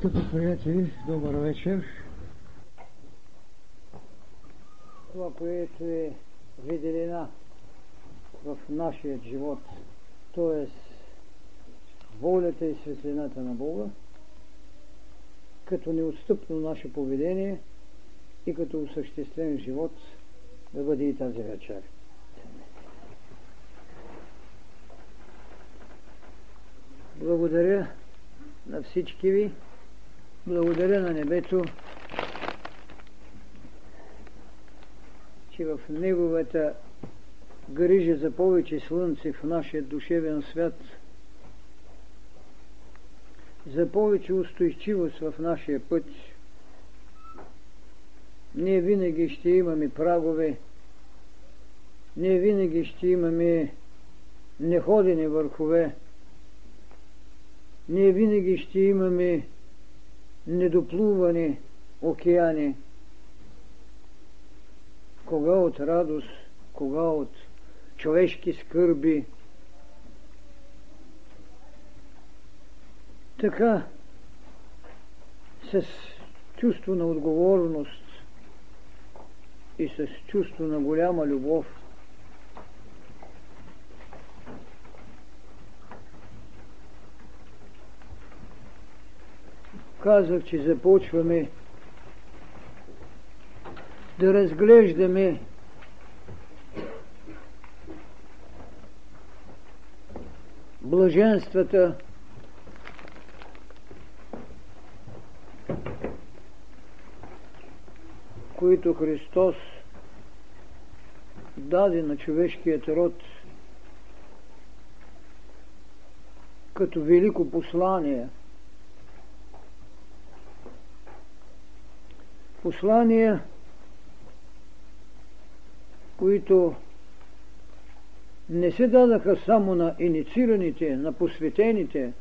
Скъпи приятели, добър вечер. Това, което е виделина в нашия живот, т.е. волята и светлината на Бога, като неотстъпно наше поведение и като осъществен живот да бъде и тази вечер. Благодаря на всички ви. Благодаря на небето, че в неговата грижа за повече слънце в нашия душевен свят, за повече устойчивост в нашия път, ние винаги ще имаме прагове, ние винаги ще имаме неходени върхове, ние винаги ще имаме недоплувани океани, кога от радост, кога от човешки скърби. Така, с чувство на отговорност и с чувство на голяма любов, казах, че започваме да разглеждаме блаженствата, които Христос даде на човешкият род като велико послание – послания, които не се дадаха само на инициираните, на посветените,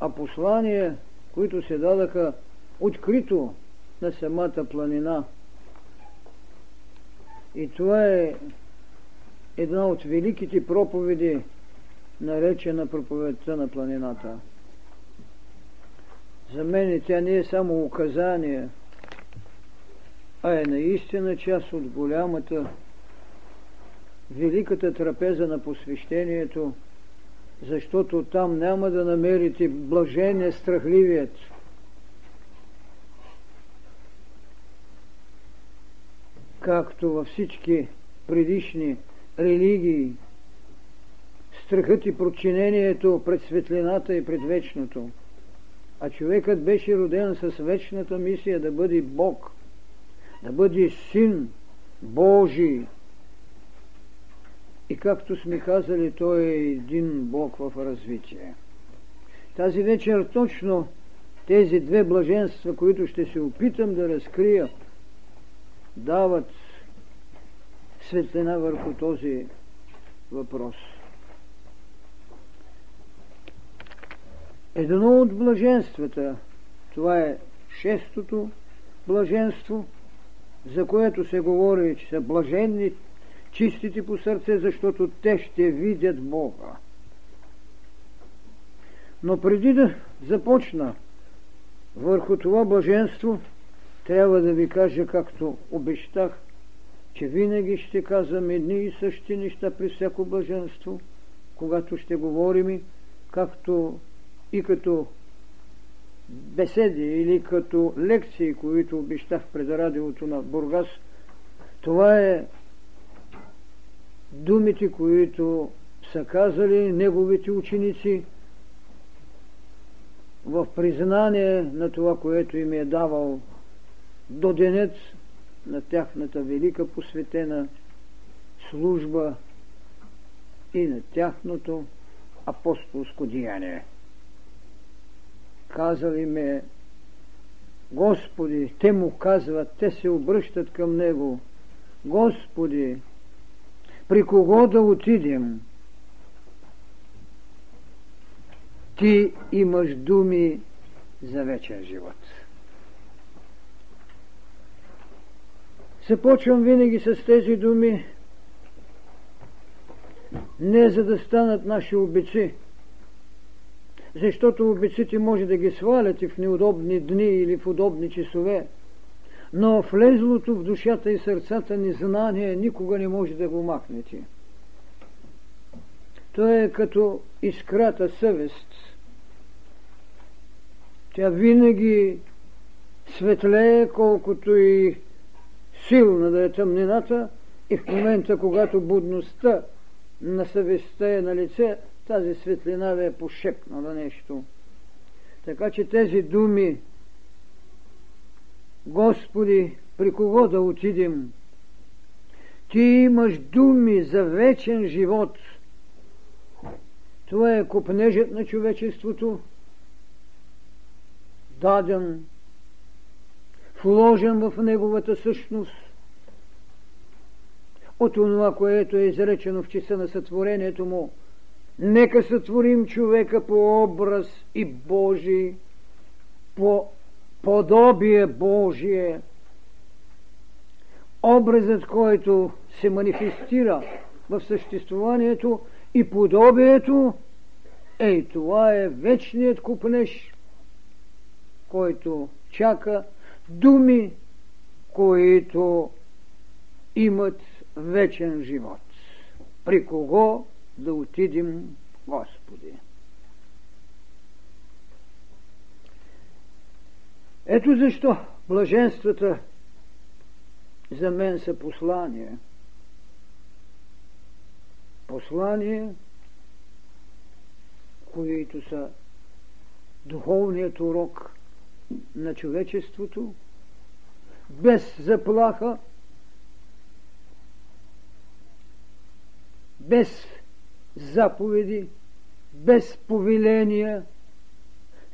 а послания, които се дадаха открито на самата планина. И това е една от великите проповеди, наречена проповедта на планината. За мен тя не е само указание, а е наистина част от голямата, великата трапеза на посвещението, защото там няма да намерите блажение страхливият. Както във всички предишни религии, страхът и подчинението пред светлината и пред вечното. А човекът беше роден с вечната мисия да бъде Бог – да бъде син Божий. И както сме казали, той е един Бог в развитие. Тази вечер точно тези две блаженства, които ще се опитам да разкрия, дават светлина върху този въпрос. Едно от блаженствата, това е шестото блаженство – за което се говори, че са блаженни чистите по сърце, защото те ще видят Бога. Но преди да започна върху това блаженство, трябва да ви кажа, както обещах, че винаги ще казвам едни и същи неща при всяко блаженство, когато ще говорим, както и като беседи или като лекции, които обещах пред радиото на Бургас, това е думите, които са казали неговите ученици в признание на това, което им е давал до денец на тяхната велика посветена служба и на тяхното апостолско деяние казали ме Господи, те му казват, те се обръщат към Него. Господи, при кого да отидем? Ти имаш думи за вечен живот. Започвам винаги с тези думи, не за да станат наши обици, защото обиците може да ги свалят и в неудобни дни или в удобни часове, но влезлото в душата и сърцата ни знание никога не може да го махнете. То е като искрата съвест. Тя винаги светлее, колкото и силна да е тъмнината, и в момента, когато будността на съвестта е на лице, тази светлина да е пошепнала нещо. Така че тези думи, Господи, при кого да отидем? Ти имаш думи за вечен живот. Това е купнежът на човечеството, даден, вложен в неговата същност, от това, което е изречено в часа на сътворението му. Нека сътворим човека по образ и Божий, по подобие Божие. Образът, който се манифестира в съществуванието и подобието, ей, това е вечният купнеж, който чака думи, които имат вечен живот. При кого да отидем, Господи? Ето защо блаженствата за мен са послания. Послания, които са духовният урок на човечеството, без заплаха, без заповеди, без повеления,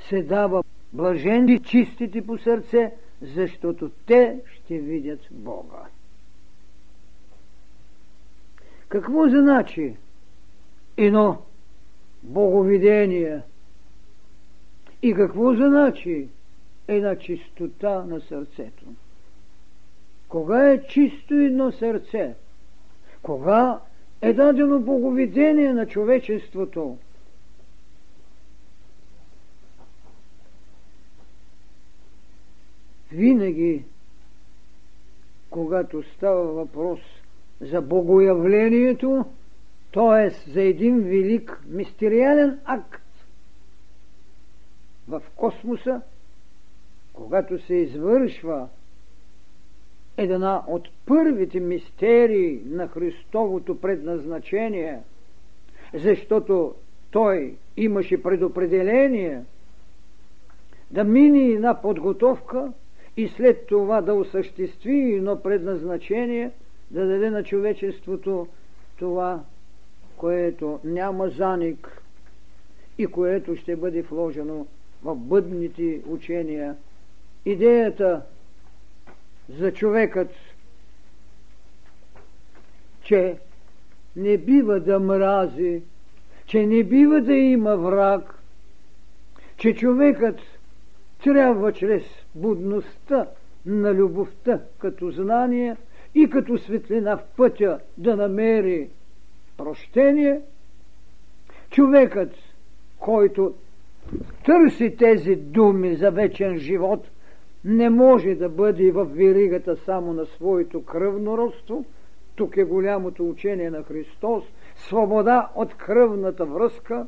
се дава блажени чистите по сърце, защото те ще видят Бога. Какво значи едно боговидение и какво значи една чистота на сърцето? Кога е чисто едно сърце? Кога е дадено боговидение на човечеството? Винаги, когато става въпрос за богоявлението, т.е. за един велик мистериален акт в космоса, когато се извършва една от първите мистерии на Христовото предназначение, защото той имаше предопределение да мине една подготовка и след това да осъществи едно предназначение, да даде на човечеството това, което няма заник и което ще бъде вложено в бъдните учения. Идеята за човекът, че не бива да мрази, че не бива да има враг, че човекът трябва чрез будността на любовта като знание и като светлина в пътя да намери прощение, човекът, който търси тези думи за вечен живот, не може да бъде в веригата само на своето кръвно родство. Тук е голямото учение на Христос. Свобода от кръвната връзка,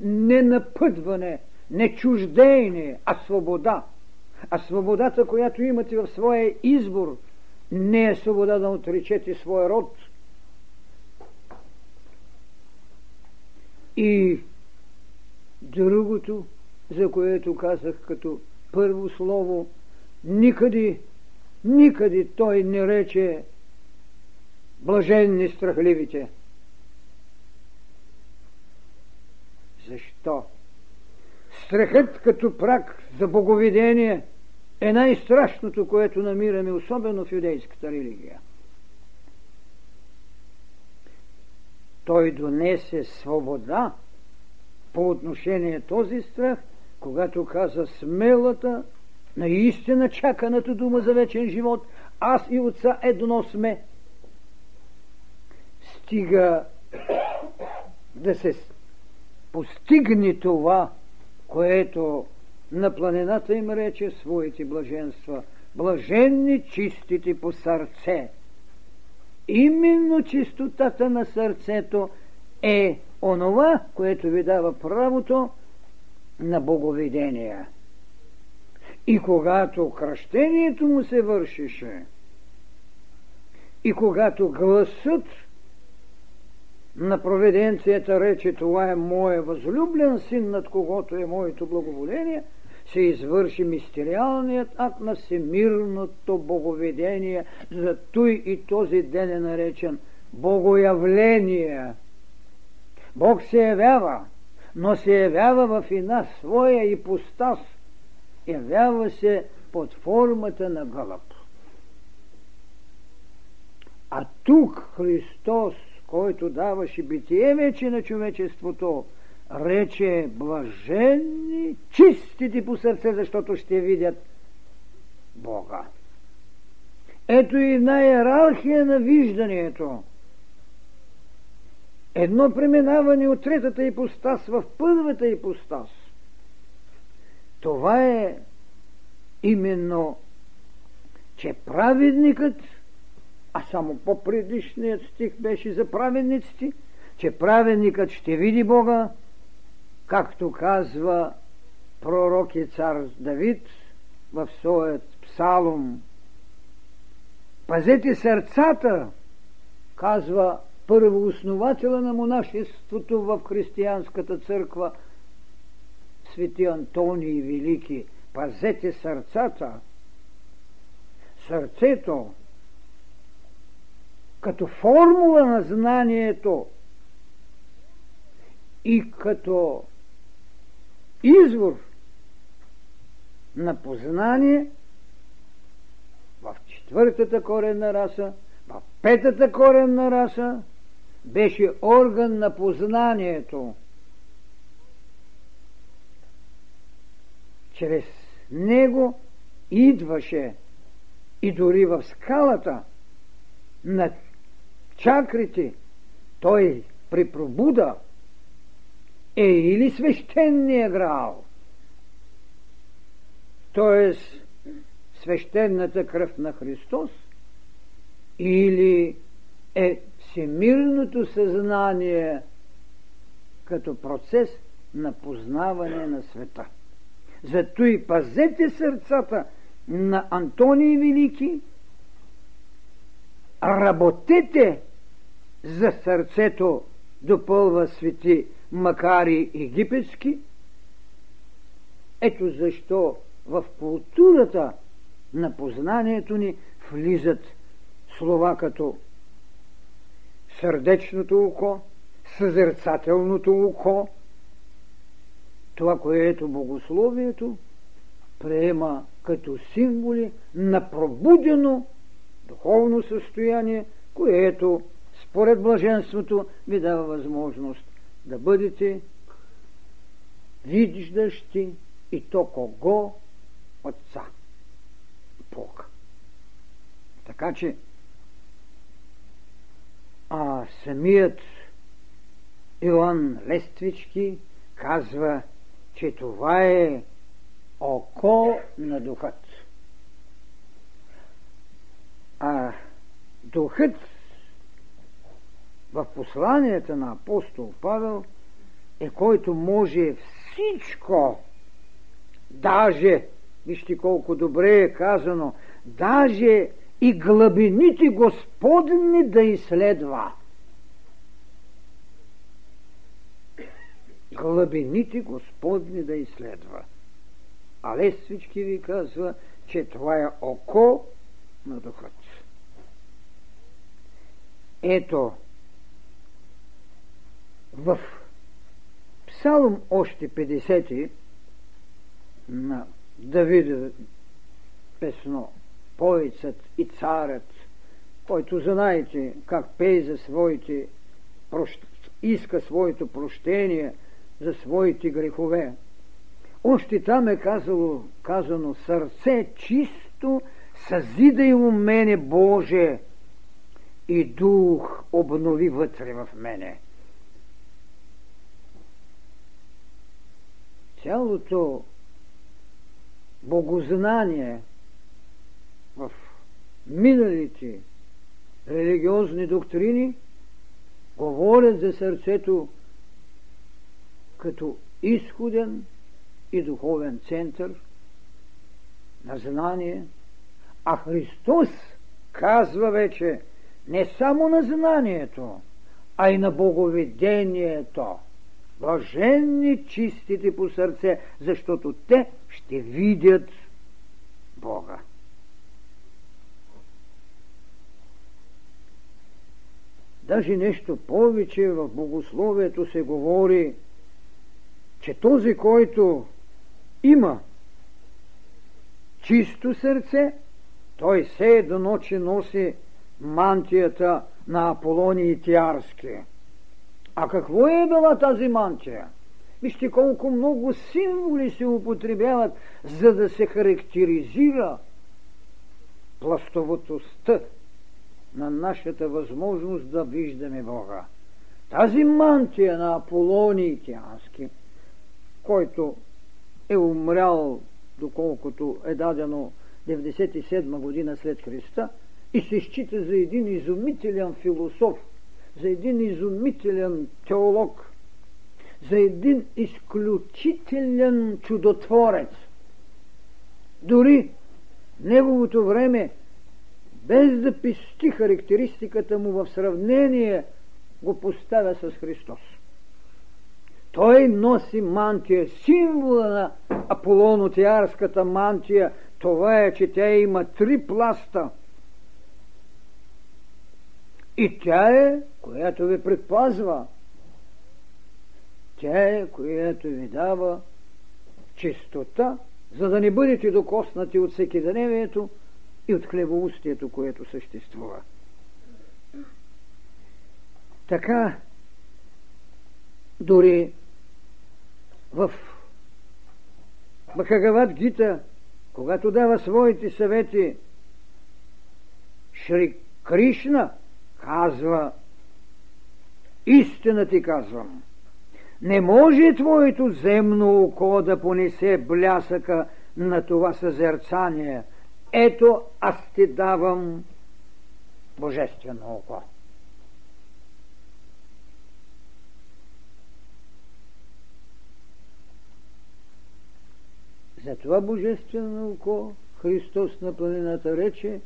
не напъдване, не чуждение, а свобода. А свободата, която имате в своя избор, не е свобода да отречете своя род. И другото, за което казах като първо слово, никъде, никъде той не рече блаженни страхливите. Защо? Страхът като прак за боговидение е най-страшното, което намираме, особено в юдейската религия. Той донесе свобода по отношение този страх когато каза смелата, наистина чаканата дума за вечен живот, аз и отца едно сме. Стига да се постигне това което на планината им рече своите блаженства. Блаженни чистите по сърце. Именно чистотата на сърцето е онова, което ви дава правото на боговидение. И когато кръщението му се вършише, и когато гласът на проведенцията рече това е моя възлюблен син, над когото е моето благоволение, се извърши мистериалният акт на всемирното боговедение, за той и този ден е наречен Богоявление. Бог се явява, но се явява в една своя ипостас. Явява се под формата на гълъб. А тук Христос, който даваше битие вече на човечеството, рече блаженни, чистите по сърце, защото ще видят Бога. Ето и една иерархия на виждането. Едно преминаване от третата ипостас в първата ипостас. Това е именно, че праведникът – а само по-предишният стих беше за праведниците, че праведникът ще види Бога, както казва пророк и цар Давид в своят псалом. Пазете сърцата, казва първооснователя на монашеството в християнската църква, свети Антоний Велики. Пазете сърцата. Сърцето като формула на знанието и като извор на познание в четвъртата коренна раса, в петата коренна раса беше орган на познанието. Чрез него идваше и дори в скалата на чакрите, той при пробуда е или свещения грал, т.е. свещената кръв на Христос, или е всемирното съзнание като процес на познаване на света. Зато и пазете сърцата на Антоний Велики, работете за сърцето допълва свети Макари египетски. Ето защо в културата на познанието ни влизат слова като сърдечното око, съзерцателното око, това, което богословието приема като символи на пробудено духовно състояние, което според блаженството ви дава възможност да бъдете виждащи и то кого? Отца. Бога. Така че а самият Иоанн Лествички казва, че това е око на духът. А духът в посланията на апостол Павел е който може всичко, даже, вижте колко добре е казано, даже и глъбините Господни да изследва. Глъбините Господни да изследва. А Лествички ви казва, че това е око на духът. Ето, в Псалом още 50 на Давида песно Поецът и царят, който знаете как пее за своите иска своето прощение за своите грехове. Още там е казало, казано сърце чисто, съзидай у мене Боже и дух обнови вътре в мене. цялото богознание миналите религиозни доктрини говорят за сърцето като изходен и духовен център на знание, а Христос казва вече не само на знанието, а и на боговедението. Блаженни чистите по сърце, защото те ще видят Бога. Даже нещо повече в богословието се говори, че този, който има чисто сърце, той се до ночи носи мантията на Аполони Тиарски. А какво е била тази мантия? Вижте колко много символи се употребяват, за да се характеризира пластоватостта на нашата възможност да виждаме Бога. Тази мантия на Аполоний Тиански, който е умрял, доколкото е дадено 97 година след Христа, и се счита за един изумителен философ, за един изумителен теолог, за един изключителен чудотворец. Дори неговото време без да пести характеристиката му в сравнение, го поставя с Христос. Той носи мантия, символа на Аполонотиарската мантия. Това е, че тя има три пласта. И тя е, която ви предпазва. Тя е, която ви дава чистота, за да не бъдете докоснати от всекидневието, и от хлебоустието, което съществува. Така, дори в Бахагават Гита, когато дава своите съвети, Шри Кришна казва, истина ти казвам, не може твоето земно око да понесе блясъка на това съзерцание – ето аз ти давам божествено око. За това божествено око Христос на планината рече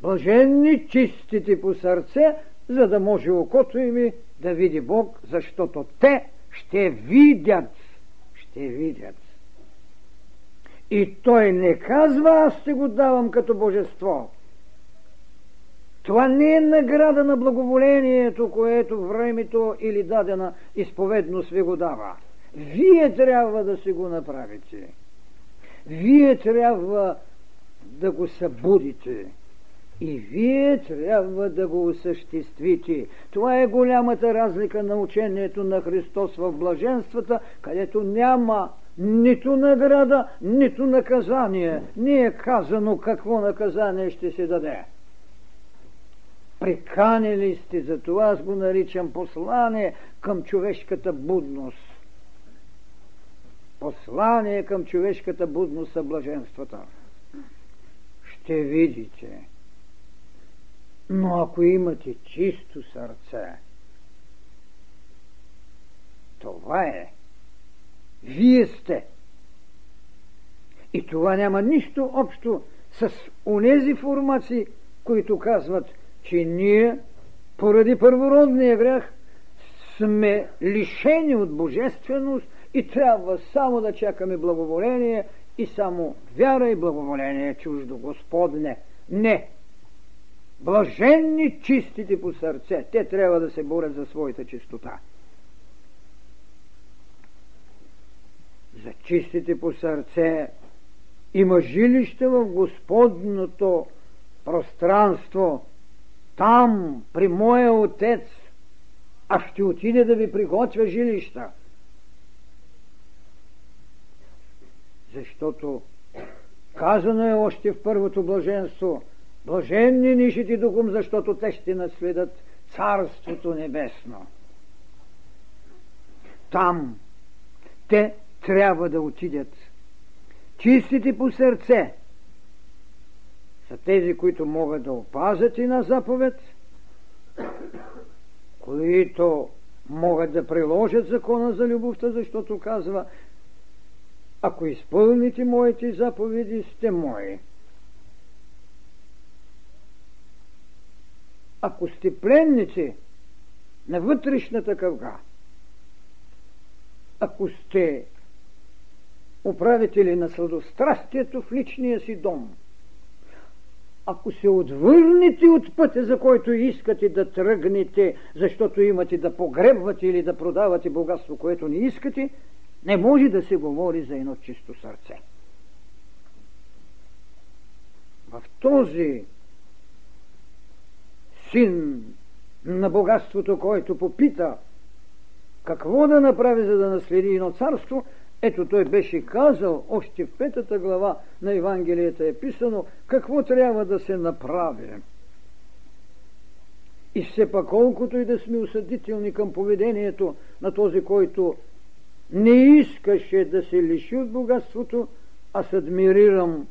Блаженни чистите по сърце, за да може окото им да види Бог, защото те ще видят. Ще видят. И той не казва, аз ще го давам като божество. Това не е награда на благоволението, което времето или дадена изповедност ви го дава. Вие трябва да си го направите. Вие трябва да го събудите. И вие трябва да го осъществите. Това е голямата разлика на учението на Христос в блаженствата, където няма нито награда, нито наказание. Не е казано какво наказание ще се даде. Приканили сте за това, аз го наричам послание към човешката будност. Послание към човешката будност са блаженствата. Ще видите. Но ако имате чисто сърце, това е вие сте. И това няма нищо общо с онези формации, които казват, че ние поради първородния грях сме лишени от божественост и трябва само да чакаме благоволение и само вяра и благоволение чуждо Господне. Не! Блаженни чистите по сърце, те трябва да се борят за своята чистота. За чистите по сърце има жилище в Господното пространство, там, при моя отец, а ще отиде да ви приготвя жилища. Защото казано е още в първото блаженство, блаженни нишите духом, защото те ще наследат Царството Небесно. Там те трябва да отидят. Чистите по сърце са тези, които могат да опазят и на заповед, които могат да приложат закона за любовта, защото казва, ако изпълните моите заповеди, сте мои. Ако сте пленници на вътрешната къвга, ако сте управители на сладострастието в личния си дом, ако се отвърнете от пътя, за който искате да тръгнете, защото имате да погребвате или да продавате богатство, което не искате, не може да се говори за едно чисто сърце. В този син на богатството, който попита какво да направи, за да наследи едно царство, ето той беше казал, още в петата глава на Евангелията е писано, какво трябва да се направи. И все пак колкото и да сме осъдителни към поведението на този, който не искаше да се лиши от богатството, аз адмирирам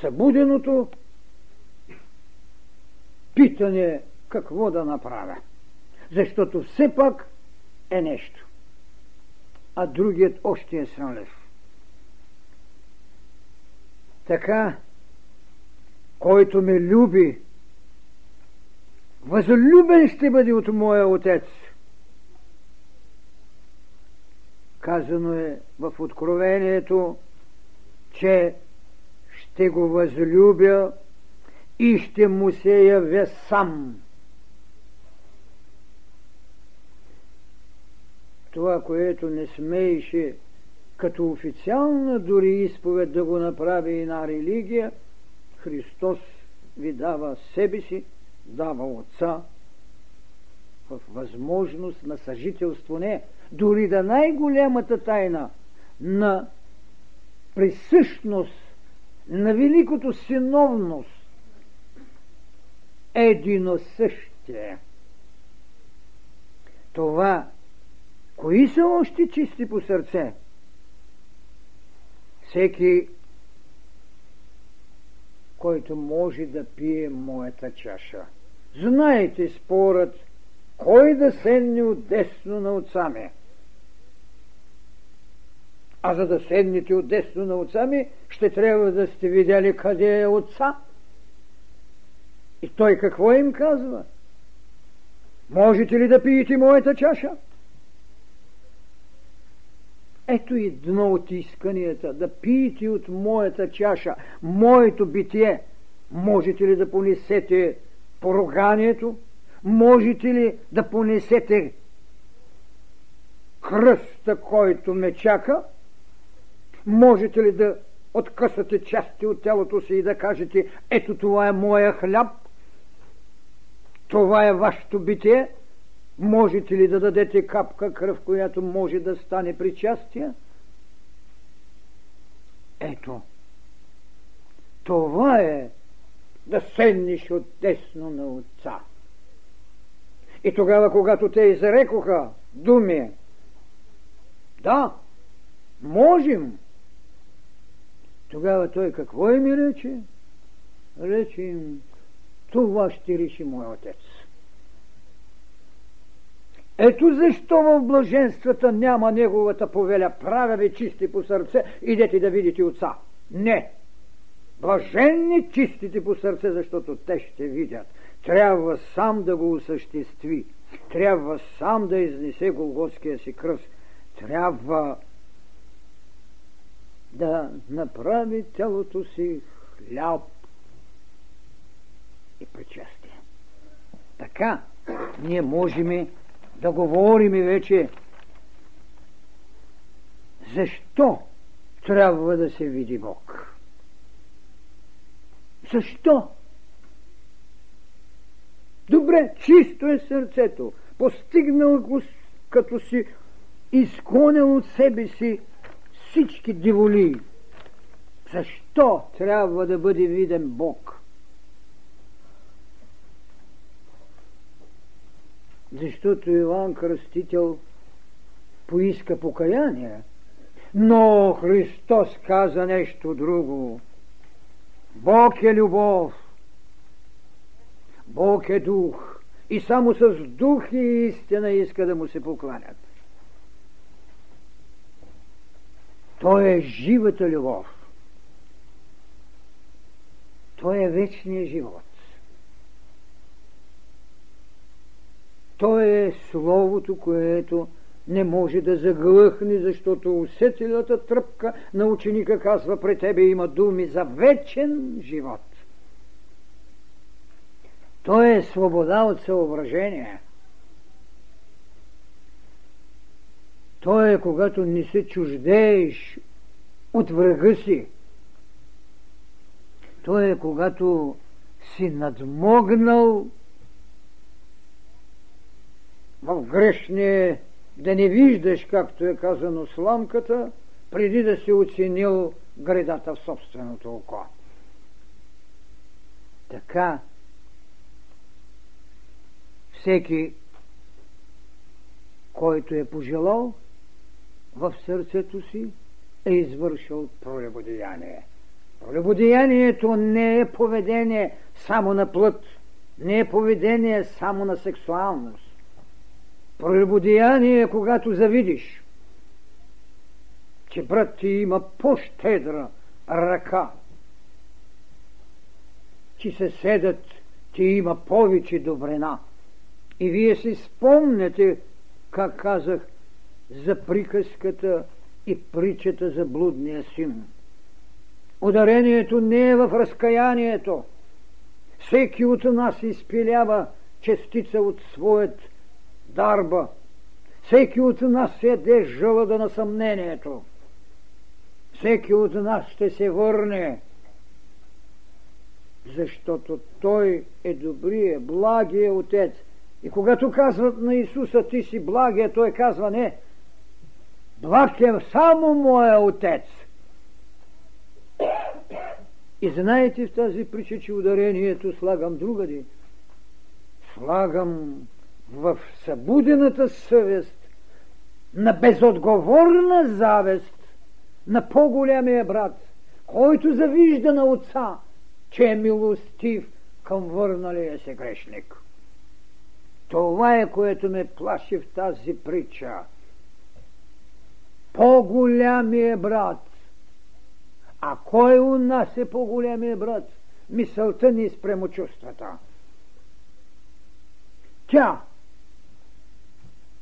събуденото питане какво да направя. Защото все пак е нещо. А другият още е срамлив. Така, който ме люби, възлюбен ще бъде от моя отец. Казано е в Откровението, че ще го възлюбя и ще му се явя сам. Това, което не смееше като официална дори изповед да го направи една религия, Христос ви дава себе си, дава Отца в възможност на съжителство не, дори да най-голямата тайна на присъщност, на великото синовност, едино същие. Това Кои са още чисти по сърце? Всеки, който може да пие моята чаша. Знаете спорът, кой да седне от десно на отца ми. А за да седнете от десно на отца ми, ще трябва да сте видяли къде е отца. И той какво им казва? Можете ли да пиете моята чаша? Ето и едно от исканията, да пиете от моята чаша, моето битие. Можете ли да понесете поруганието? Можете ли да понесете кръста, който ме чака? Можете ли да откъсате части от тялото си и да кажете, ето това е моя хляб, това е вашето битие? Можете ли да дадете капка кръв, която може да стане причастие? Ето, това е да седнеш от десно на отца. И тогава, когато те изрекоха думи, да, можем, тогава той какво им рече? Рече им, това ще реши мой отец. Ето защо в блаженствата няма неговата повеля. Правя ви чисти по сърце, идете да видите отца. Не! Блаженни чистите по сърце, защото те ще видят. Трябва сам да го осъществи. Трябва сам да изнесе Голготския си кръст. Трябва да направи тялото си хляб и причастие. Така ние можем да говорим вече защо трябва да се види Бог. Защо? Добре, чисто е сърцето. Постигнал го, като си изгонил от себе си всички диволи. Защо трябва да бъде виден Бог? Защото Иван Кръстител поиска покаяние, Но Христос каза нещо друго. Бог е любов. Бог е дух. И само с дух и истина иска да му се покланят. Той е живата любов. Той е вечният живот. Той е Словото, което не може да заглъхне, защото усетилата тръпка на ученика казва, пред тебе има думи за вечен живот. Той е свобода от съображение. Той е когато не се чуждееш от врага си. Той е когато си надмогнал в грешния да не виждаш, както е казано сламката, преди да си оценил гредата в собственото око. Така всеки, който е пожелал в сърцето си, е извършил пролебодеяние. Пролебодеянието не е поведение само на плът, не е поведение само на сексуалност. Прелюбодеяние когато завидиш, че брат ти има по-щедра ръка, че съседът ти има повече добрина. И вие си спомняте, как казах, за приказката и притчата за блудния син. Ударението не е в разкаянието. Всеки от нас изпилява частица от своят дарба. Всеки от нас е жълъда на съмнението. Всеки от нас ще се върне, защото Той е добрия, благия Отец. И когато казват на Исуса, ти си благия, Той казва, не, благ е само моя Отец. И знаете в тази прича, че ударението слагам другади. Слагам в събудената съвест на безотговорна завест на по-голямия брат, който завижда на отца, че е милостив към върналия се грешник. Това е, което ме плаши в тази притча. По-голямия брат. А кой у нас е по-голямия брат? Мисълта ни спремо чувствата. Тя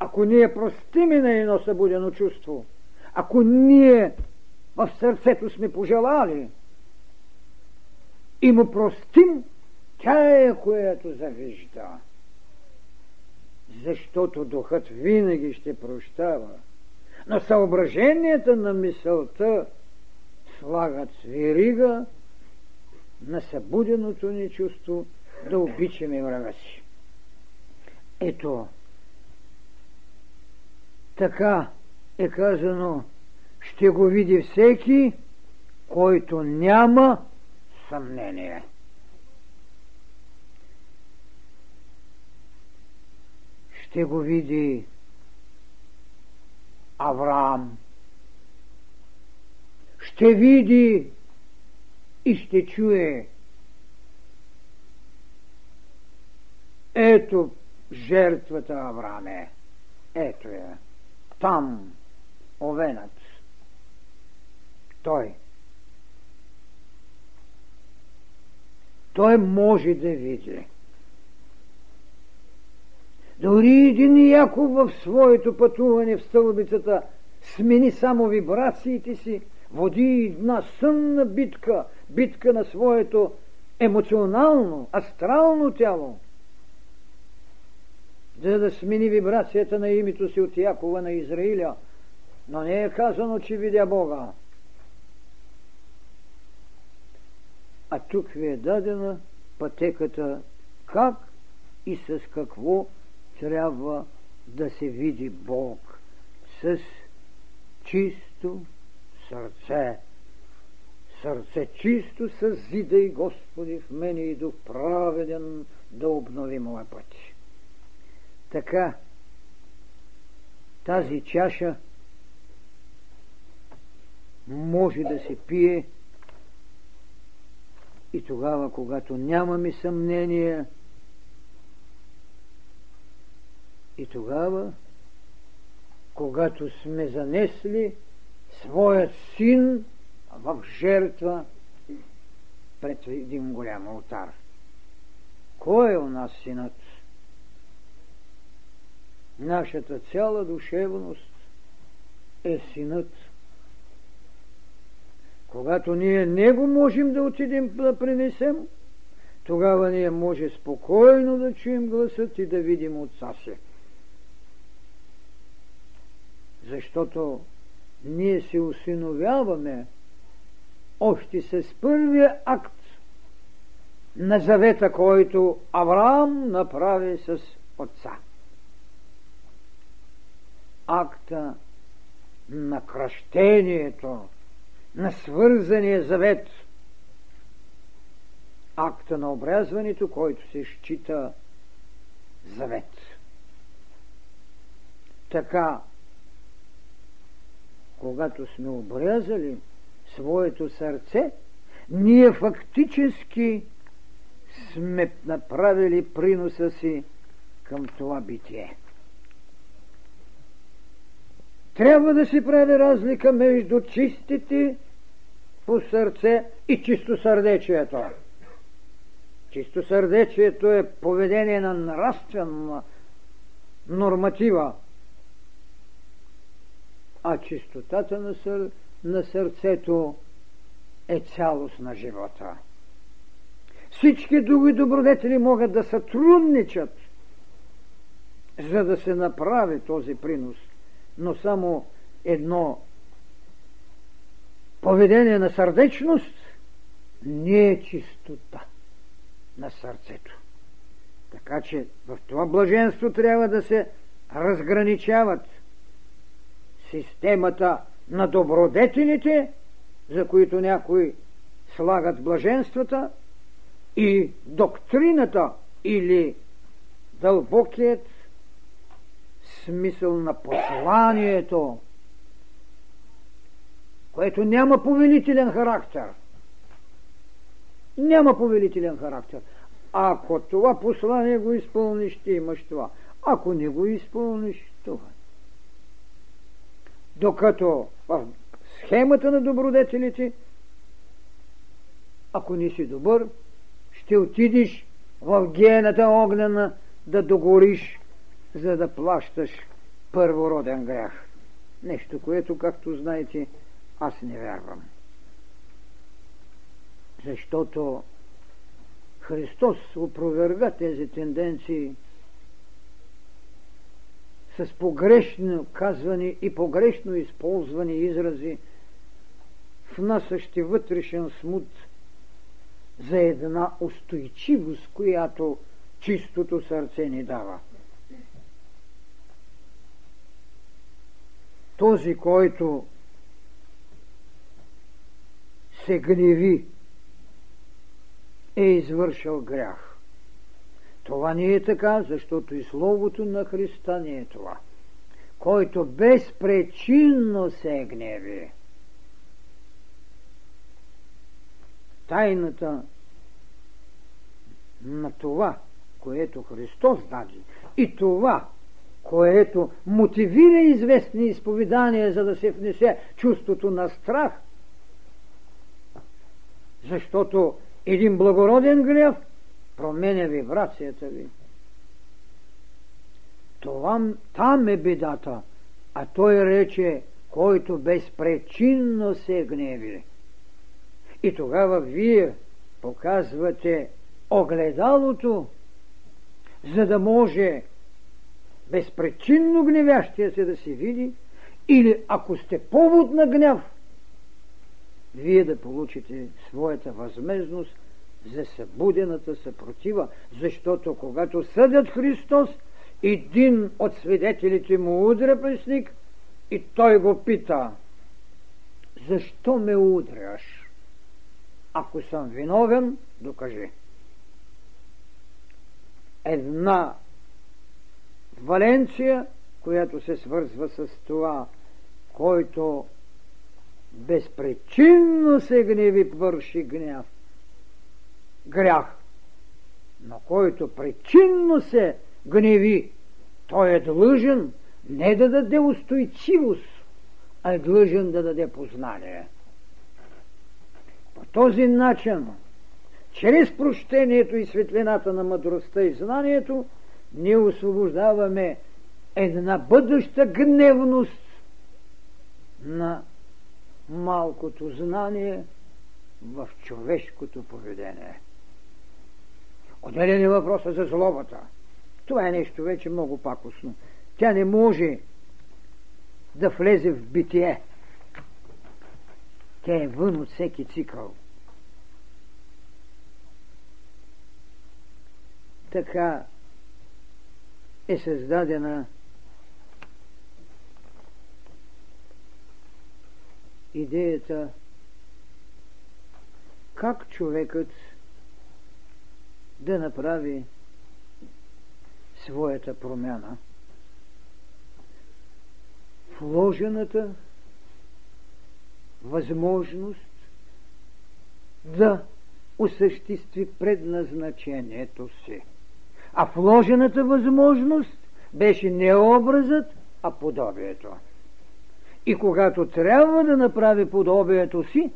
ако ние простиме на едно събудено чувство, ако ние в сърцето сме пожелали и му простим, тя е която завижда. Защото духът винаги ще прощава. Но съображенията на мисълта слагат свирига на събуденото ни чувство да обичаме врага си. Ето, така е казано, ще го види всеки, който няма съмнение. Ще го види Авраам. Ще види и ще чуе. Ето жертвата Аврааме. Ето я там овенът. Той. Той може да види. Дори един Яков в своето пътуване в стълбицата смени само вибрациите си, води една сънна битка, битка на своето емоционално, астрално тяло – за да смени вибрацията на името си от Якова на Израиля, но не е казано, че видя Бога. А тук ви е дадена пътеката как и с какво трябва да се види Бог. С чисто сърце. Сърце чисто съзидай, Господи, в мене и дух праведен да обнови моя път. Така, тази чаша може да се пие и тогава, когато нямаме съмнение, и тогава, когато сме занесли своят син в жертва пред един голям алтар. Кой е у нас синът? Нашата цяла душевност е синът. Когато ние него можем да отидем да принесем, тогава ние може спокойно да чуем гласът и да видим отца си. Защото ние се усиновяваме още с първия акт на завета, който Авраам направи с отца. Акта на кръщението, на свързания завет, акта на обрязването, който се счита завет. Така, когато сме обрязали своето сърце, ние фактически сме направили приноса си към това битие. Трябва да се прави разлика между чистите по сърце и чисто сърдечието. Чисто сърдечието е поведение на нравствена норматива, а чистотата на, сър... на сърцето е цялост на живота. Всички други добродетели могат да сътрудничат, за да се направи този принос – но само едно поведение на сърдечност не е чистота на сърцето. Така че в това блаженство трябва да се разграничават системата на добродетелите, за които някои слагат блаженствата, и доктрината или дълбокият смисъл на посланието, което няма повелителен характер. Няма повелителен характер. Ако това послание го изпълниш, ти имаш това. Ако не го изпълниш, това. Докато в схемата на добродетелите, ако не си добър, ще отидеш в гената огнена да догориш за да плащаш първороден грях. Нещо, което, както знаете, аз не вярвам. Защото Христос опроверга тези тенденции с погрешно казвани и погрешно използвани изрази, внасящи вътрешен смут за една устойчивост, която чистото сърце ни дава. Този, който се гневи, е извършил грях. Това не е така, защото и Словото на Христа не е това. Който безпречинно се гневи. Тайната на това, което Христос даде, и това, което мотивира известни изповедания, за да се внесе чувството на страх. Защото един благороден гняв променя вибрацията ви. Това, там е бедата, а той рече, който безпречинно се гневи. И тогава вие показвате огледалото, за да може безпричинно гневящия се да се види, или ако сте повод на гняв, вие да получите своята възмезност за събудената съпротива, защото когато съдят Христос, един от свидетелите му удря пресник и той го пита, защо ме удряш? Ако съм виновен, докажи. Една Валенция, която се свързва с това, който безпричинно се гневи, върши гняв. Грях. Но който причинно се гневи, той е длъжен не да даде устойчивост, а е длъжен да даде познание. По този начин, чрез прощението и светлината на мъдростта и знанието, ние освобождаваме една бъдеща гневност на малкото знание в човешкото поведение. Отделен е въпроса за злобата. Това е нещо вече много пакосно. Тя не може да влезе в битие. Тя е вън от всеки цикъл. Така е създадена идеята как човекът да направи своята промяна. Вложената възможност да осъществи предназначението си. А вложената възможност беше не образът, а подобието. И когато трябва да направи подобието си,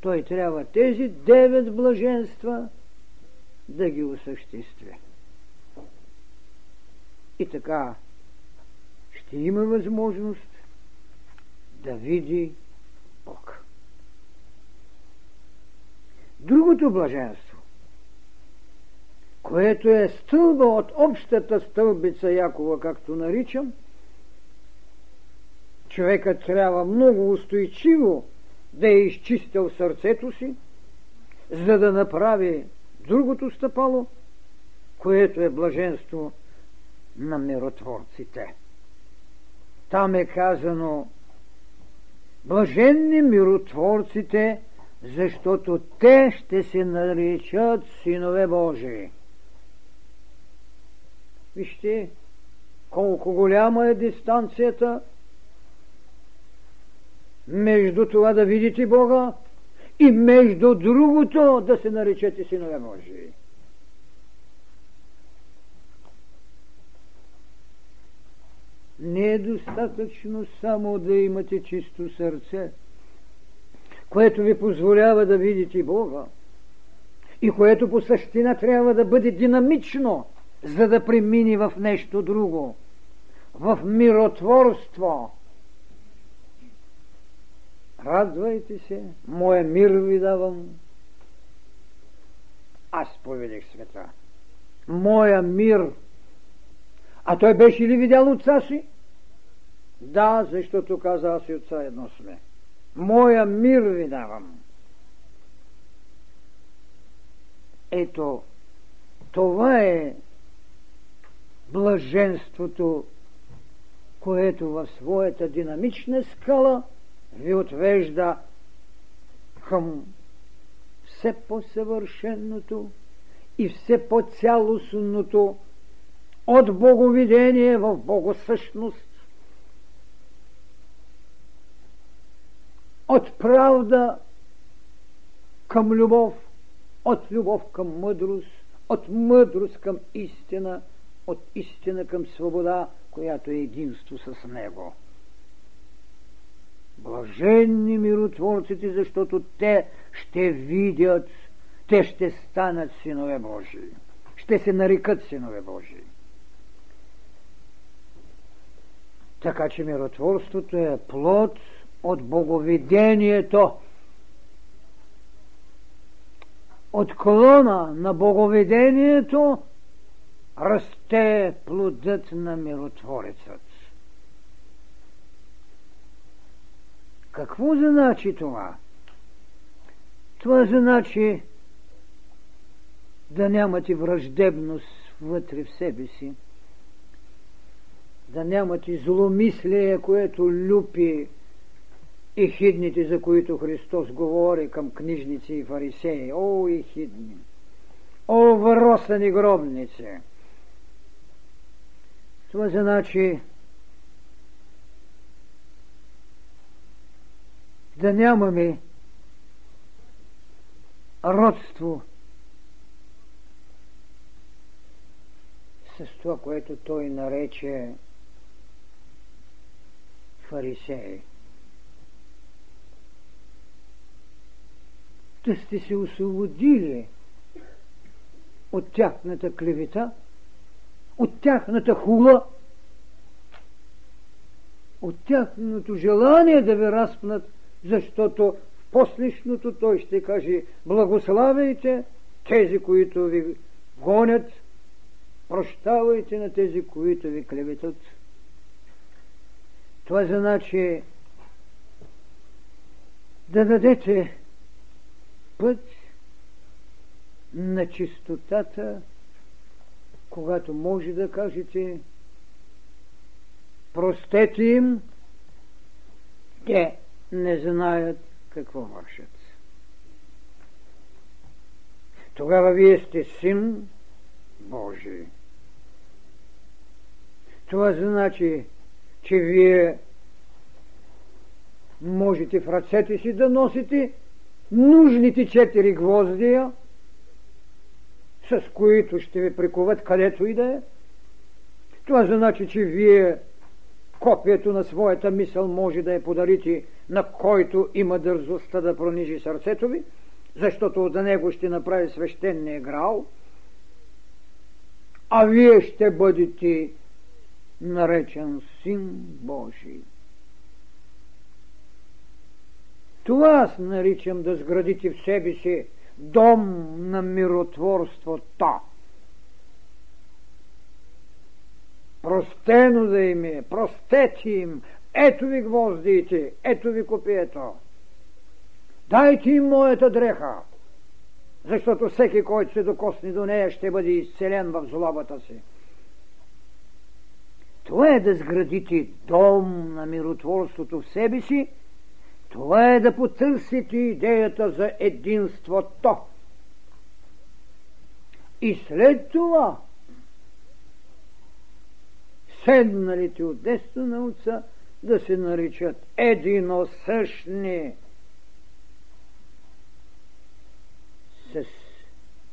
той трябва тези девет блаженства да ги осъществи. И така ще има възможност да види Бог. Другото блаженство, което е стълба от общата стълбица Якова, както наричам, човекът трябва много устойчиво да е изчистил сърцето си, за да направи другото стъпало, което е блаженство на миротворците. Там е казано Блаженни миротворците, защото те ще се наричат синове Божии. Вижте колко голяма е дистанцията между това да видите Бога и между другото да се наречете синове Божии. Не е достатъчно само да имате чисто сърце, което ви позволява да видите Бога и което по същина трябва да бъде динамично, за да премини в нещо друго, в миротворство. Радвайте се, моя мир ви давам. Аз поведех света. Моя мир. А той беше ли видял отца си? Да, защото каза аз и отца едно сме. Моя мир ви давам. Ето, това е блаженството, което в своята динамична скала ви отвежда към все по-съвършенното и все по-цялостното от боговидение в богосъщност, от правда към любов, от любов към мъдрост, от мъдрост към истина, от истина към свобода, която е единство с Него. Блаженни миротворците, защото те ще видят, те ще станат синове Божии. Ще се нарекат синове Божии. Така че миротворството е плод от боговидението. От клона на боговидението расте плодът на миротворецът. Какво значи това? Това значи да нямате враждебност вътре в себе си, да нямате зломислие, което люпи и хидните, за които Христос говори към книжници и фарисеи. О, и хидни! О, въросани гробници! Това значи да нямаме родство с това, което той нарече фарисеи. Да сте се освободили от тяхната клевета, от тяхната хула, от тяхното желание да ви разпнат, защото в послишното той ще каже благославяйте тези, които ви гонят, прощавайте на тези, които ви клеветат. Това значи да дадете път на чистотата, когато може да кажете простете им, те не знаят какво вършат. Тогава вие сте син Божий. Това значи, че вие можете в ръцете си да носите нужните четири гвоздия, с които ще ви прикуват където и да е. Това значи, че вие копието на своята мисъл може да я подарите на който има дързостта да пронижи сърцето ви, защото от него ще направи свещения грал, а вие ще бъдете наречен Син Божий. Това аз наричам да сградите в себе си дом на миротворството. Простено да им е, простете им, ето ви гвоздите, ето ви копието. Дайте им моята дреха, защото всеки, който се докосне до нея, ще бъде изцелен в злобата си. Това е да сградите дом на миротворството в себе си, това е да потърсите идеята за единството. И след това седналите от десно на отца да се наричат единосъщни с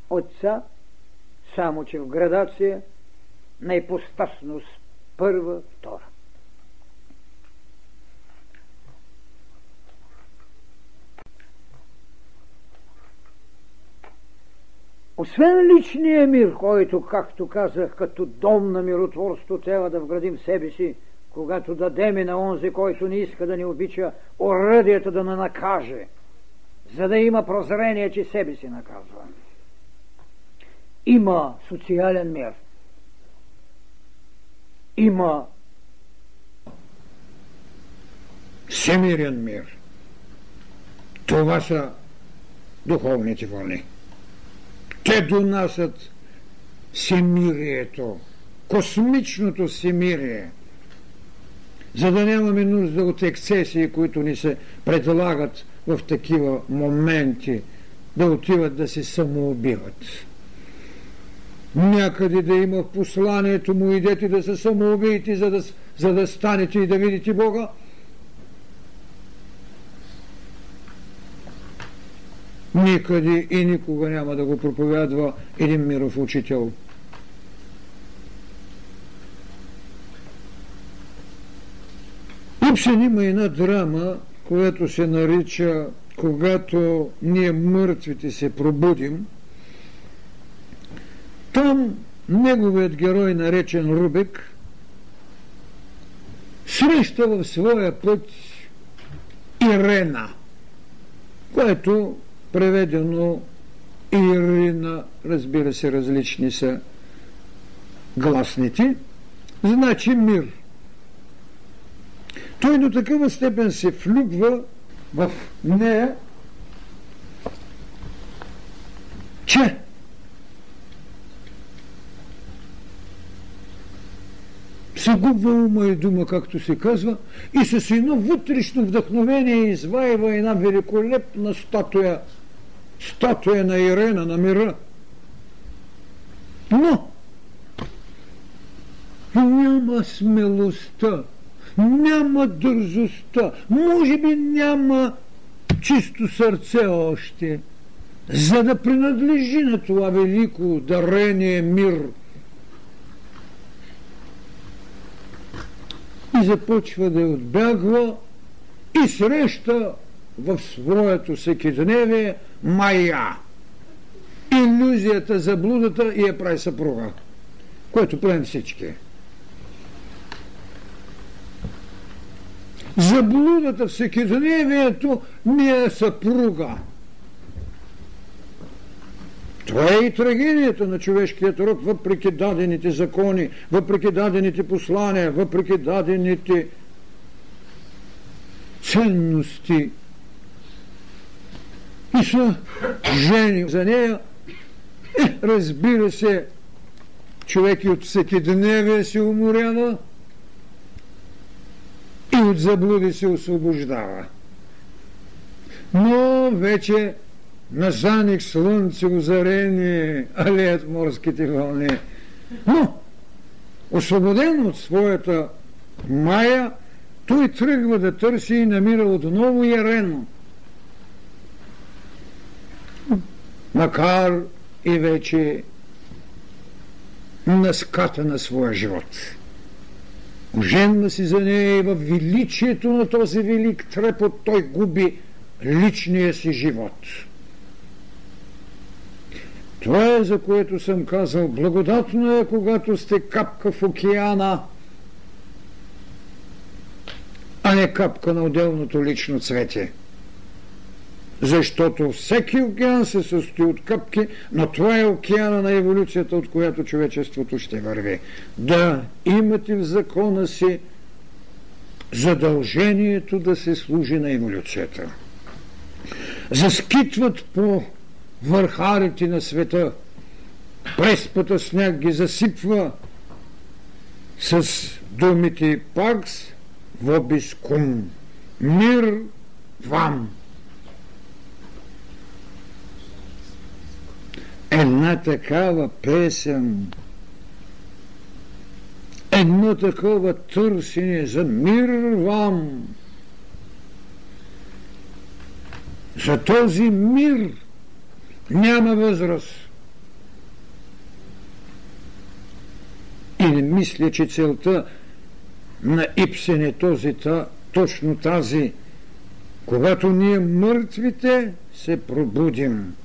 отца, само че в градация на ипостасност първа, втора. Освен личния мир, който, както казах, като дом на миротворство трябва да вградим себе си, когато дадеме на онзи, който не иска да ни обича, оръдията да не накаже, за да има прозрение, че себе си наказва. Има социален мир. Има всемирен мир. Това са духовните вълни. Те донасят всемирието, космичното всемирие – за да нямаме нужда от ексцесии, които ни се предлагат в такива моменти, да отиват да се самоубиват. Някъде да има в посланието му идете да се самоубиете, за да, за да станете и да видите Бога. Никъде и никога няма да го проповядва един миров учител – Ипсен има една драма, която се нарича Когато ние мъртвите се пробудим. Там неговият герой, наречен Рубик, среща в своя път Ирена, което преведено Ирина, разбира се, различни са гласните, значи мир – той до такава степен се влюбва в нея, че губва ума и дума, както се казва, и с едно вътрешно вдъхновение изваива една великолепна статуя, статуя на Ирена, на мира. Но няма смелостта няма дързостта, може би няма чисто сърце още, за да принадлежи на това велико дарение мир. И започва да отбягва и среща в своето всекидневие Майя. Иллюзията, заблудата и я прави съпруга, което правим всички. Заблудата всекидневието ми е съпруга. Това е и трагедията на човешкият род, въпреки дадените закони, въпреки дадените послания, въпреки дадените ценности. И са жени за нея. Е, разбира се, човек и от всекидневие се уморява и от заблуди се освобождава. Но вече на заник слънце озарение, алеят морските вълни. Но, освободен от своята мая, той тръгва да търси и намира отново Ярен. Макар и вече на ската на своя живот. Оженва си за нея и в величието на този велик трепот той губи личния си живот. Това е за което съм казал. Благодатно е, когато сте капка в океана, а не капка на отделното лично цвете. Защото всеки океан се състои от капки, но това е океана на еволюцията, от която човечеството ще върви. Да имате в закона си задължението да се служи на еволюцията. Заскитват по върхарите на света. Преспата сняг ги засипва с думите пакс вобискум. Мир вам! Една такава песен, едно такова търсене за мир вам, за този мир няма възраст. И не мисля, че целта на Ипсен е този, та, точно тази, когато ние мъртвите се пробудим.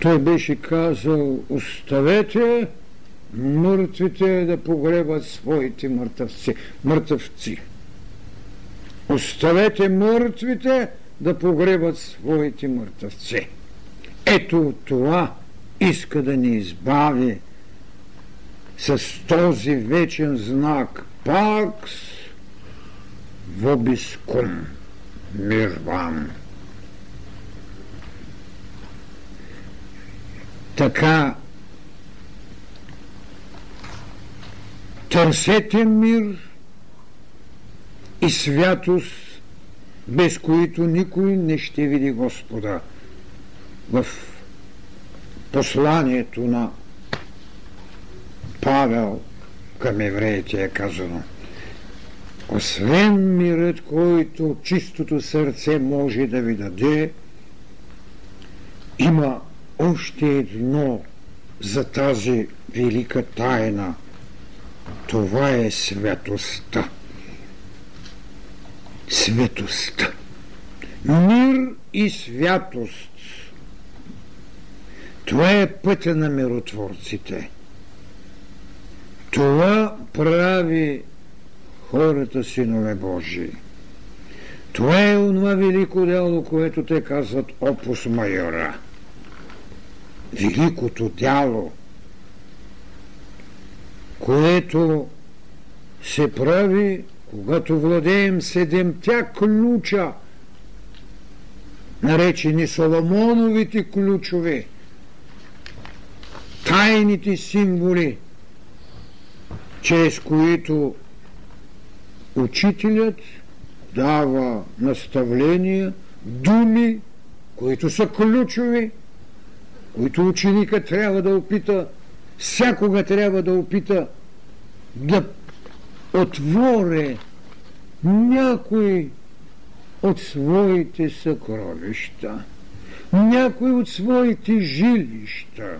Той беше казал, оставете мъртвите да погребат своите мъртъвци. Мъртъвци. Оставете мъртвите да погребат своите мъртъвци. Ето това иска да ни избави с този вечен знак Пакс вобискум мир вам. Така търсете мир и святост, без които никой не ще види Господа. В посланието на Павел към евреите е казано освен мирът, който чистото сърце може да ви даде, има още едно за тази велика тайна. Това е светостта. Светостта. Мир и святост. Това е пътя на миротворците. Това прави хората синове Божии. Това е онова велико дело, което те казват опус майора – великото дяло, което се прави, когато владеем седемтя ключа, наречени Соломоновите ключове, тайните символи, чрез които учителят дава наставления, думи, които са ключови, които ученика трябва да опита, всякога трябва да опита да отворе някой от своите съкровища, някой от своите жилища.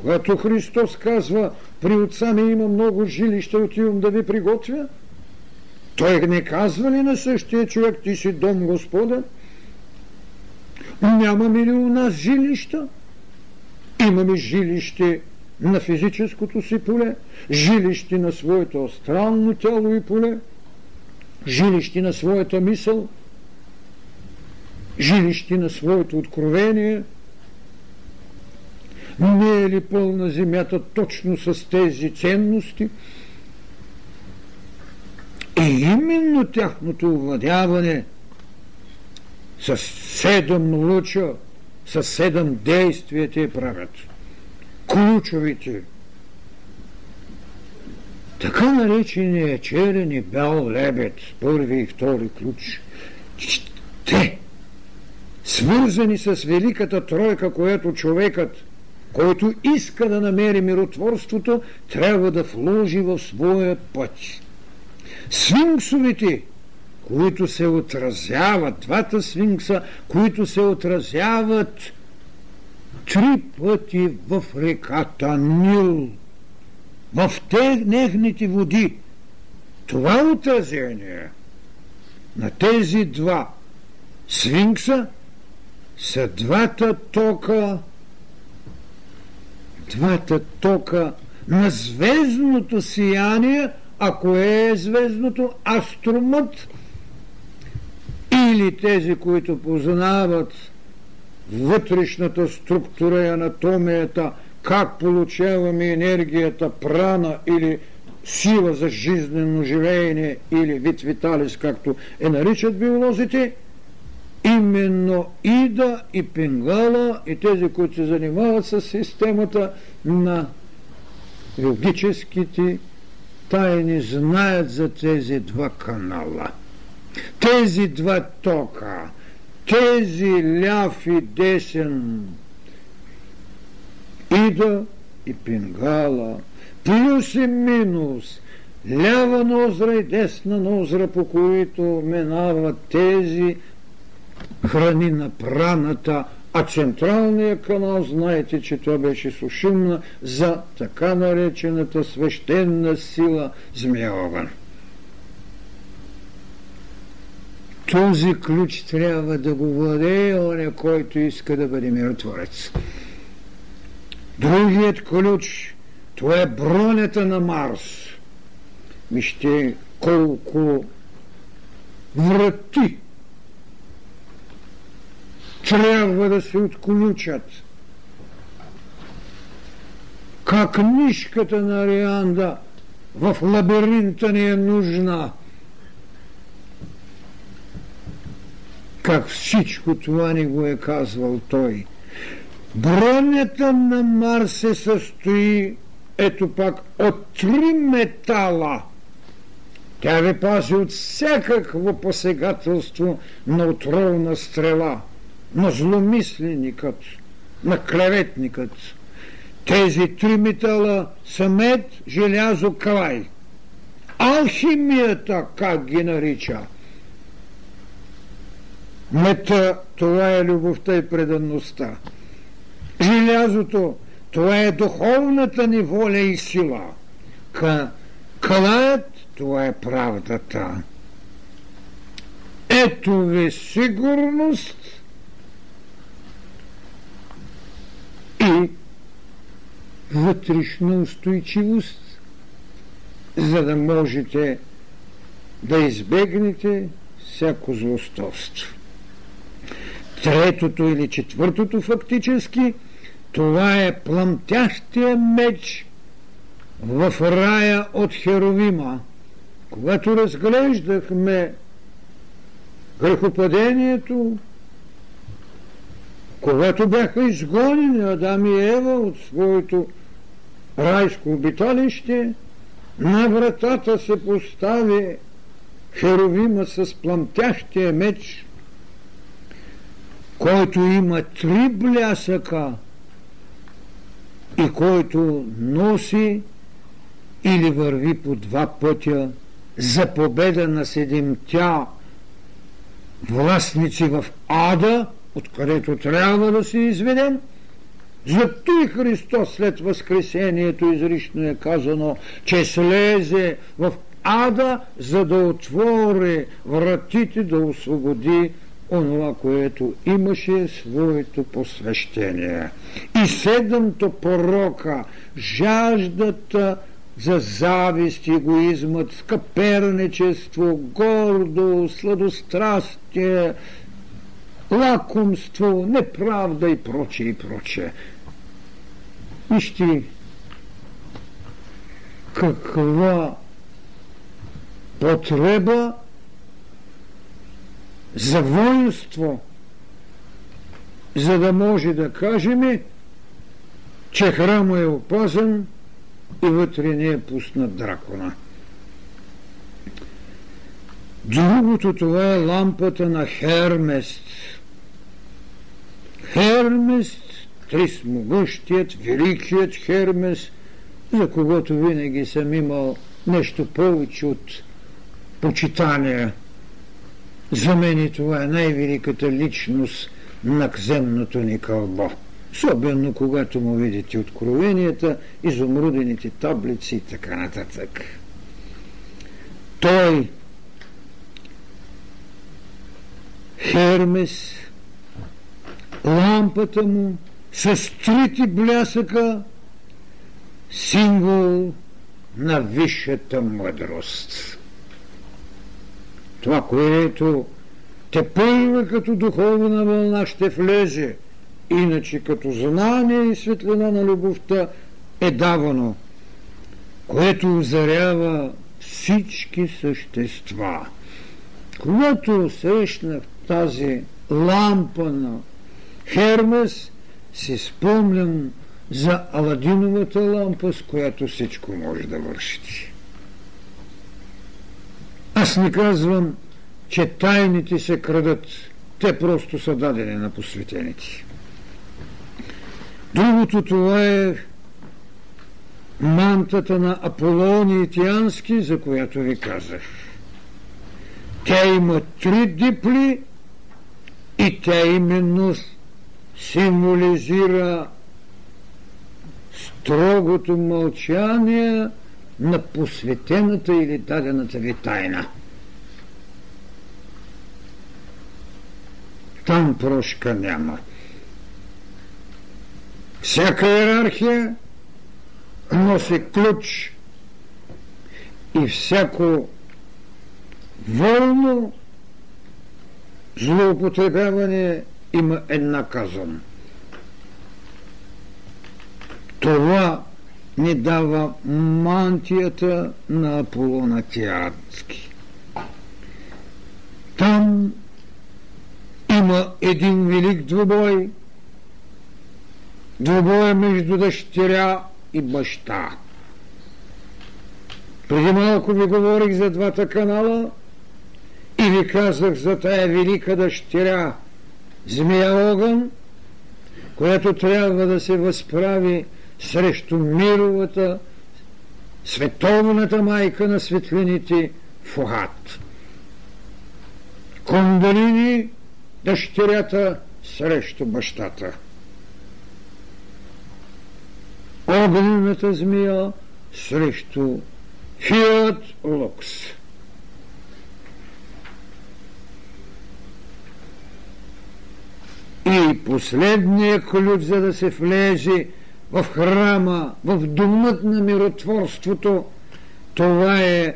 Когато Христос казва, при отца ми има много жилища, отивам да ви приготвя, той не казва ли на същия човек, ти си дом Господа? Нямаме ли у нас жилища? Имаме жилище на физическото си поле, жилище на своето астрално тяло и поле, жилище на своята мисъл, жилище на своето откровение. Не е ли пълна земята точно с тези ценности? И именно тяхното овладяване с седем луча, с седем действия те правят. Ключовите. Така наречения черен и бял лебед, първи и втори ключ, те, свързани с великата тройка, която човекът, който иска да намери миротворството, трябва да вложи в своя път. Сфинксовете, които се отразяват, двата сфинкса, които се отразяват три пъти в реката Нил, в те нехните води. Това отразение на тези два сфинкса са двата тока, двата тока на звездното сияние – а кое е звездното? Астромът или тези, които познават вътрешната структура и анатомията, как получаваме енергията, прана или сила за жизнено живеене или вид виталис, както е наричат биолозите, именно Ида и Пингала и тези, които се занимават с системата на логическите тайни знаят за тези два канала. Тези два тока, тези ляв и десен, Ида и Пингала, плюс и минус, лява нозра и десна нозра, по които минават тези храни на праната, а централния канал, знаете, че това беше сушимна за така наречената свещена сила Змея Този ключ трябва да го владее оня, който иска да бъде миротворец. Другият ключ, това е бронята на Марс. Вижте колко врати трябва да се отключат. Как нишката на Арианда в лабиринта ни е нужна. Как всичко това ни го е казвал той. Бронята на Марс се състои ето пак от три метала. Тя ви пази от всякакво посегателство на отровна стрела – на зломисленикът, на клеветникът. Тези три метала са мед, желязо, калай. Алхимията, как ги нарича? Мета, това е любовта и преданността. Желязото, това е духовната ни воля и сила. К... Калаят, това е правдата. Ето ви сигурност и вътрешна устойчивост, за да можете да избегнете всяко злостовство. Третото или четвъртото фактически, това е пламтящия меч в рая от Херовима. Когато разглеждахме грехопадението, когато бяха изгонени Адам и Ева от своето райско обиталище, на вратата се постави херовима с пламтящия меч, който има три блясъка и който носи или върви по два пътя за победа на седемтя властници в ада, откъдето трябва да се изведем. Зато и Христос след Възкресението изрично е казано, че слезе в ада, за да отвори вратите, да освободи онова, което имаше своето посвещение. И седемто порока, жаждата за завист, егоизмът, скъперничество, гордо, сладострастие, лакомство, неправда и прочее и прочее. Вижте каква потреба за воинство, за да може да кажем, че храма е опазен и вътре не е пуснат дракона. Другото това е лампата на Хермест. Хермест, трисмогъщият, великият Хермес, за когото винаги съм имал нещо повече от почитание. За мен и това е най-великата личност на кземното ни кълбо. Особено когато му видите откровенията, изумрудените таблици и така нататък. Той Хермес, лампата му с трите блясъка, символ на висшата мъдрост. Това, което те първа като духовна вълна ще влезе, иначе като знание и светлина на любовта е давано, което озарява всички същества. Когато срещнах тази лампа на Хермес, си спомням за Аладиновата лампа, с която всичко може да вършите. Аз не казвам, че тайните се крадат. Те просто са дадени на посветените. Другото това е мантата на Аполони Тиански, за която ви казах. Тя има три дипли и тя именно символизира строгото мълчание на посветената или дадената ви тайна. Там прошка няма. Всяка иерархия носи ключ и всяко волно злоупотребяване има една казан. Това ни дава мантията на Аполона Тиадски. Там има един велик двубой, двубоя между дъщеря и баща. Преди малко ви говорих за двата канала и ви казах за тая велика дъщеря Змия Огън, която трябва да се възправи срещу мировата, световната майка на светлините Фугат. Кондалини, дъщерята срещу бащата. Огнената змия срещу Фиат Лукс. И последния ключ, за да се влезе в храма, в думът на миротворството, това е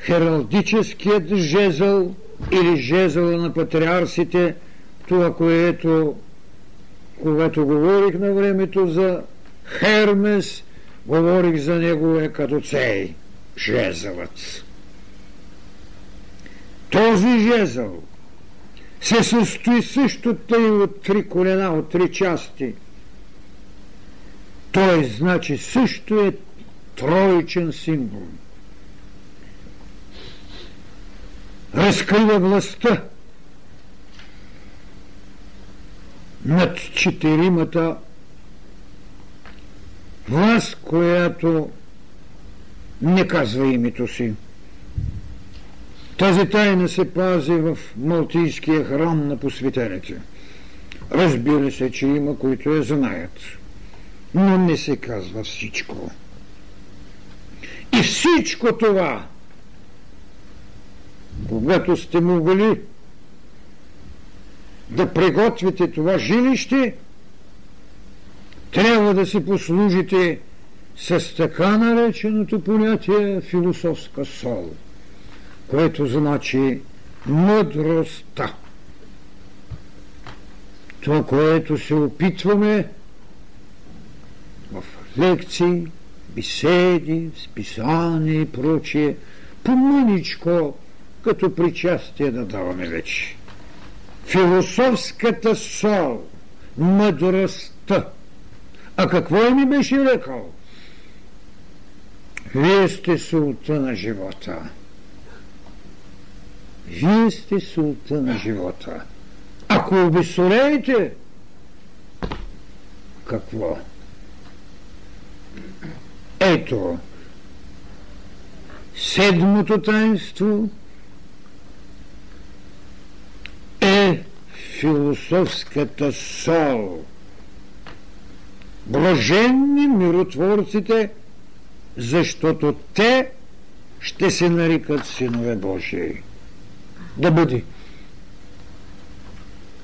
хералдическият жезъл или жезъла на патриарсите, това, което когато говорих на времето за Хермес, говорих за него е като цей, жезълът. Този жезъл се състои също тъй от три колена, от три части. Той, значи, също е троичен символ. Разкрива властта над четиримата власт, която не казва името си. Тази тайна се пази в Малтийския храм на посветените. Разбира се, че има, които я знаят. Но не се казва всичко. И всичко това, когато сте могли да приготвите това жилище, трябва да си послужите с така нареченото понятие философска сол, което значи мъдростта. Това, което се опитваме лекции, беседи, списания и прочие, по като причастие да даваме вече. Философската сол, мъдростта. А какво ми беше рекал? Вие сте султа на живота. Вие сте султа на живота. Ако обесолеете, какво? Ето, седмото таинство е философската сол. Блаженни миротворците, защото те ще се нарикат синове Божии. Да бъде.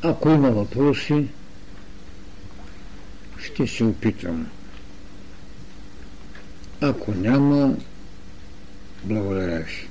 Ако има въпроси, ще се опитам. Ако няма, благодаря ви.